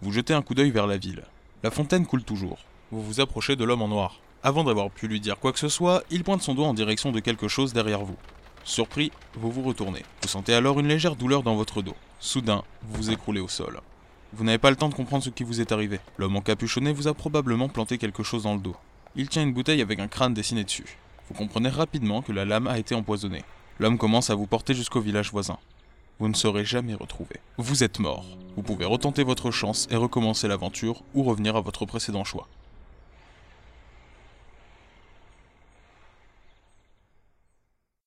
Vous jetez un coup d'œil vers la ville. La fontaine coule toujours. Vous vous approchez de l'homme en noir. Avant d'avoir pu lui dire quoi que ce soit, il pointe son doigt en direction de quelque chose derrière vous. Surpris, vous vous retournez. Vous sentez alors une légère douleur dans votre dos. Soudain, vous vous écroulez au sol. Vous n'avez pas le temps de comprendre ce qui vous est arrivé. L'homme encapuchonné vous a probablement planté quelque chose dans le dos. Il tient une bouteille avec un crâne dessiné dessus. Vous comprenez rapidement que la lame a été empoisonnée. L'homme commence à vous porter jusqu'au village voisin. Vous ne serez jamais retrouvé. Vous êtes mort. Vous pouvez retenter votre chance et recommencer l'aventure ou revenir à votre précédent choix.